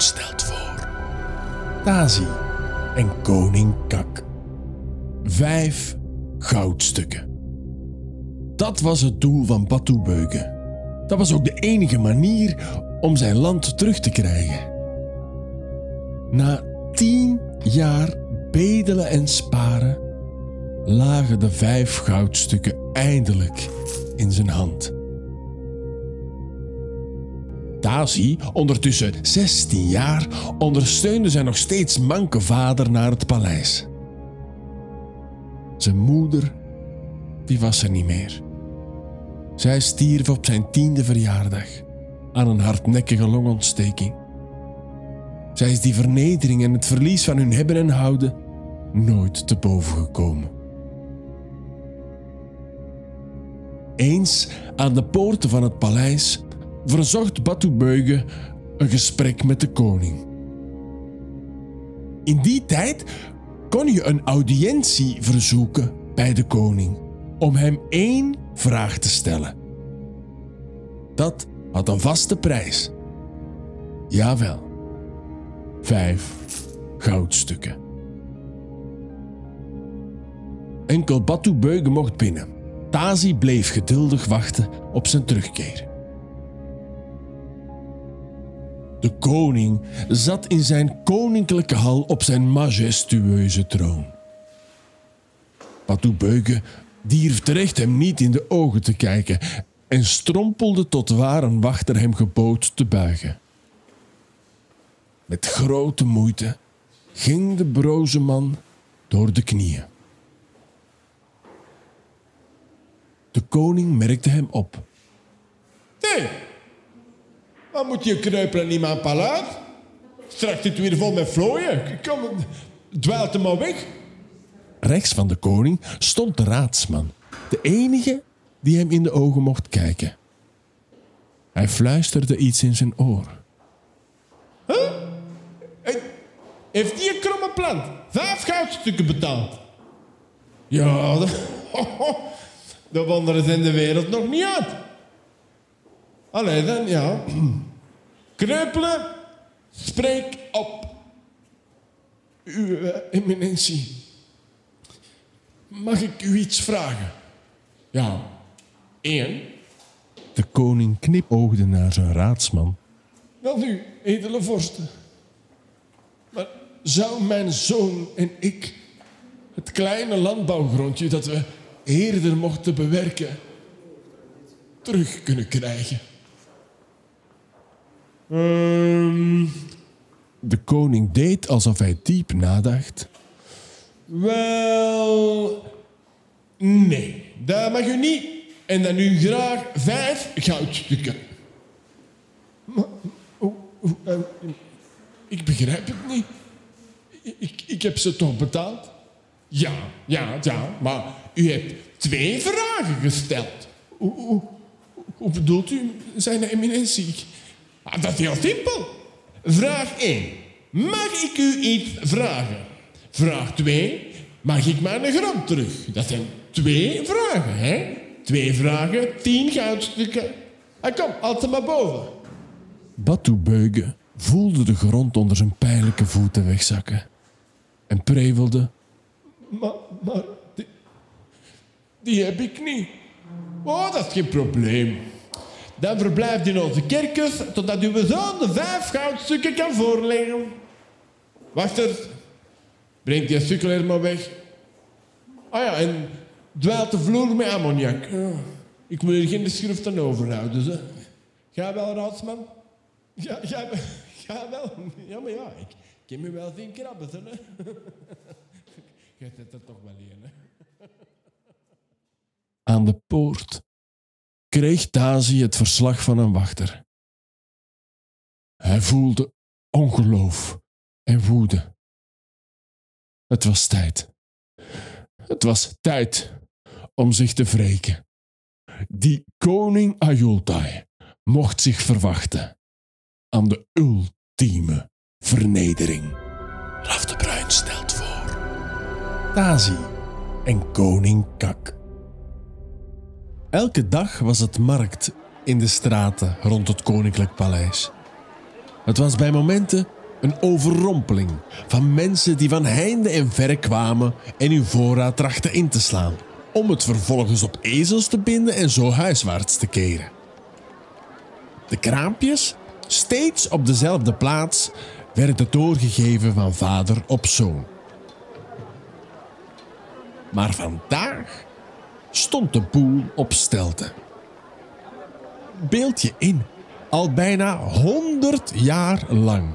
Stelt voor. Tazi en koning Kak. Vijf goudstukken. Dat was het doel van Batu Beugen. Dat was ook de enige manier om zijn land terug te krijgen. Na tien jaar bedelen en sparen lagen de vijf goudstukken eindelijk in zijn hand. Tazi, ondertussen 16 jaar, ondersteunde zijn nog steeds manke vader naar het paleis. Zijn moeder, die was er niet meer. Zij stierf op zijn tiende verjaardag aan een hardnekkige longontsteking. Zij is die vernedering en het verlies van hun hebben en houden nooit te boven gekomen. Eens aan de poorten van het paleis verzocht Batu Beuge een gesprek met de koning. In die tijd kon je een audiëntie verzoeken bij de koning om hem één vraag te stellen. Dat had een vaste prijs. Jawel, vijf goudstukken. Enkel Batu Beuge mocht binnen. Tazi bleef geduldig wachten op zijn terugkeer. De koning zat in zijn koninklijke hal op zijn majestueuze troon. Batu Beuge dierf terecht hem niet in de ogen te kijken en strompelde tot waar een wachter hem gebood te buigen. Met grote moeite ging de broze man door de knieën. De koning merkte hem op. wat moet je kruipelen in mijn paleis? Straks zit weer vol met vlooien. Kom, dwaalt hem maar weg. Rechts van de koning stond de raadsman, de enige die hem in de ogen mocht kijken. Hij fluisterde iets in zijn oor. Heeft die een kromme plant vijf goudstukken betaald? Ja, de wonderen zijn de wereld nog niet uit. Allee dan, ja. Kreupelen, spreek op. Uw eh, eminentie. Mag ik u iets vragen? Ja, één. De koning knipoogde naar zijn raadsman. Wel nu, edele vorsten. Maar zou mijn zoon en ik het kleine landbouwgrondje dat we eerder mochten bewerken terug kunnen krijgen? Ehm, De koning deed alsof hij diep nadacht. wel, nee, dat mag u niet. En dan nu graag vijf goudstukken. Maar, hoe- hoe, eh, ik begrijp het niet. Ik, ik heb ze toch betaald? Ja, ja, ja, maar u hebt twee vragen gesteld. Hoe, hoe bedoelt u, zijn eminentie? Ah, dat is heel simpel. Vraag 1. Mag ik u iets vragen? Vraag 2. Mag ik mijn grond terug? Dat zijn twee vragen, hè? Twee vragen, tien goudstukken. Ah, kom, ze maar boven. Batu Beuge voelde de grond onder zijn pijnlijke voeten wegzakken en prevelde. Maar, maar die, die heb ik niet. Oh, dat is geen probleem. Dan verblijft in onze kerkers totdat uw zoon de vijf goudstukken kan voorleggen. Wacht er. Breng die er maar weg. Ah ja, en dwaalt de vloer met ammoniak. Ik moet er geen schrift aan overhouden. Ze. Ga wel, raadsman? Ja, ga, ga wel. Ja, maar ja, ik, ik heb me wel zien krabben. Hè? Jij zit er toch wel in? Aan de poort kreeg Tazi het verslag van een wachter. Hij voelde ongeloof en woede. Het was tijd. Het was tijd om zich te wreken. Die koning Ayultai mocht zich verwachten aan de ultieme vernedering. Raf de Bruin stelt voor. Tazi en koning Kak. Elke dag was het markt in de straten rond het koninklijk paleis. Het was bij momenten een overrompeling van mensen die van heinde en verre kwamen en hun voorraad trachten in te slaan, om het vervolgens op ezels te binden en zo huiswaarts te keren. De kraampjes, steeds op dezelfde plaats, werden doorgegeven van vader op zoon. Maar vandaag stond de boel op stelte. Beeld je in, al bijna honderd jaar lang.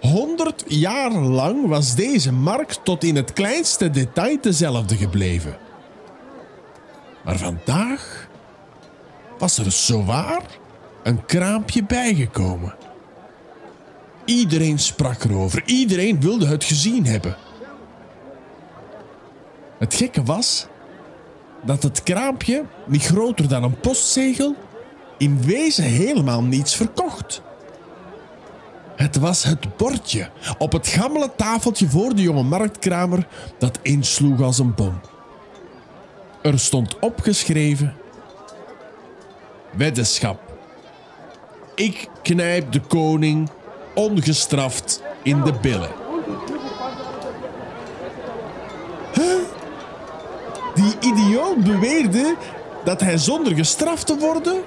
Honderd jaar lang was deze markt tot in het kleinste detail dezelfde gebleven. Maar vandaag was er zowaar een kraampje bijgekomen. Iedereen sprak erover, iedereen wilde het gezien hebben. Het gekke was dat het kraampje, niet groter dan een postzegel, in wezen helemaal niets verkocht. Het was het bordje op het gammele tafeltje voor de jonge marktkramer dat insloeg als een bom. Er stond opgeschreven: Weddenschap. Ik knijp de koning ongestraft in de billen. Die idioot beweerde dat hij zonder gestraft te worden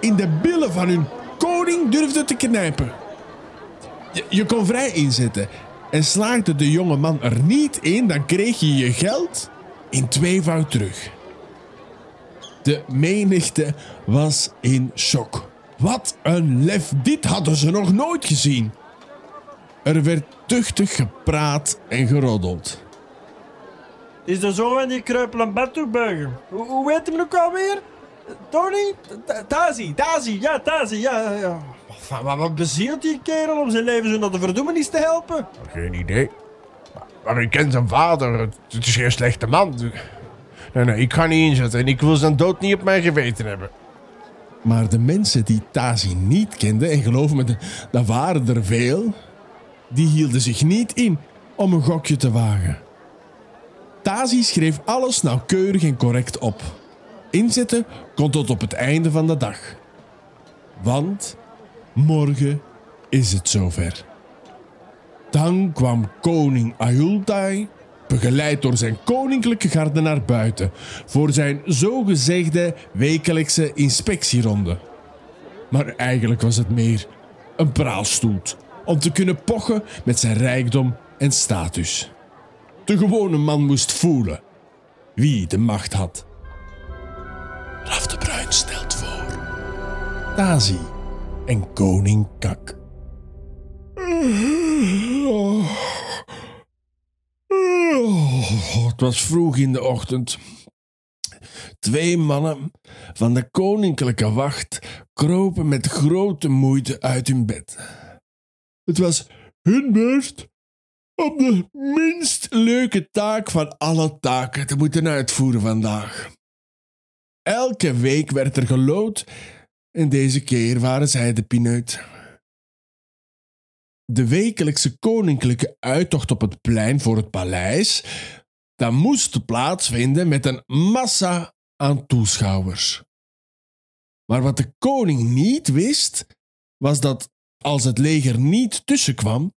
in de billen van hun koning durfde te knijpen. Je, je kon vrij inzetten en slaagde de jonge man er niet in, dan kreeg je je geld in tweevoud terug. De menigte was in shock. Wat een lef, dit hadden ze nog nooit gezien. Er werd tuchtig gepraat en geroddeld. Is de zoon van die kreupelen bedtoebuigen? Hoe, hoe weet hem ook alweer? Tony? Ta- Tazi, Tazi, ja, Tazi, ja, ja. Wat, wat, wat bezielt die kerel om zijn leven zo naar de verdoemenis te helpen? Geen idee. Maar, maar ik ken zijn vader. Het, het is geen slechte man. Nee, nee, ik ga niet inzetten en ik wil zijn dood niet op mijn geweten hebben. Maar de mensen die Tazi niet kenden, en geloof me, dat waren er veel, die hielden zich niet in om een gokje te wagen. Tazi schreef alles nauwkeurig en correct op. Inzetten kon tot op het einde van de dag. Want morgen is het zover. Dan kwam koning Ayultai, begeleid door zijn koninklijke garde naar buiten, voor zijn zogezegde wekelijkse inspectieronde. Maar eigenlijk was het meer een praalstoet om te kunnen pochen met zijn rijkdom en status. De gewone man moest voelen wie de macht had. Raf de Bruin stelt voor. Tazi en koning Kak. Oh, het was vroeg in de ochtend. Twee mannen van de koninklijke wacht kropen met grote moeite uit hun bed. Het was hun beurt om de minst leuke taak van alle taken te moeten uitvoeren vandaag. Elke week werd er gelood en deze keer waren zij de pineut. De wekelijkse koninklijke uittocht op het plein voor het paleis, dat moest plaatsvinden met een massa aan toeschouwers. Maar wat de koning niet wist, was dat als het leger niet tussenkwam,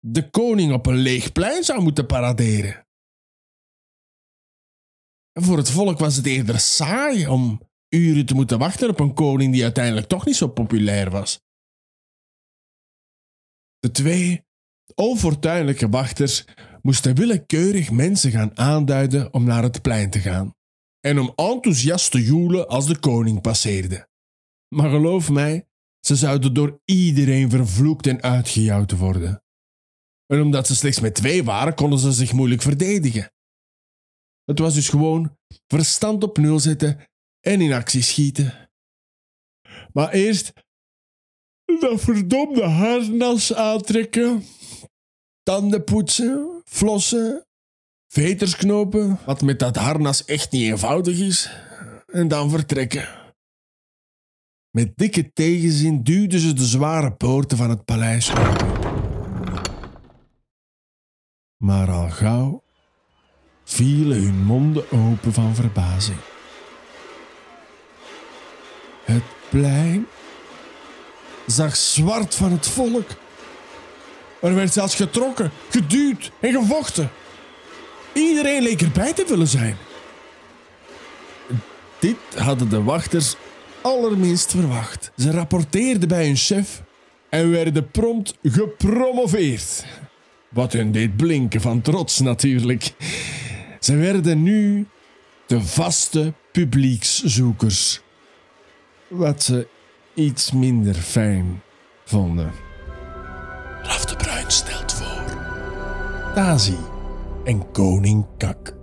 de koning op een leeg plein zou moeten paraderen. En voor het volk was het eerder saai om uren te moeten wachten op een koning die uiteindelijk toch niet zo populair was. De twee onfortuinlijke wachters moesten willekeurig mensen gaan aanduiden om naar het plein te gaan en om enthousiast te joelen als de koning passeerde. Maar geloof mij, ze zouden door iedereen vervloekt en uitgejouwd worden. En omdat ze slechts met twee waren, konden ze zich moeilijk verdedigen. Het was dus gewoon verstand op nul zetten en in actie schieten. Maar eerst dat verdomde harnas aantrekken, tanden poetsen, flossen, veters knopen, wat met dat harnas echt niet eenvoudig is, en dan vertrekken. Met dikke tegenzin duwden ze de zware poorten van het paleis open. Maar al gauw vielen hun monden open van verbazing. Het plein zag zwart van het volk Er werd zelfs getrokken, geduwd en gevochten. Iedereen leek erbij te willen zijn. Dit hadden de wachters allerminst verwacht. Ze rapporteerden bij hun chef en werden prompt gepromoveerd. Wat hun deed blinken van trots natuurlijk. Ze werden nu de vaste publiekszoekers. Wat ze iets minder fijn vonden. Raf de Bruin stelt voor. Tazi en Koning Kak.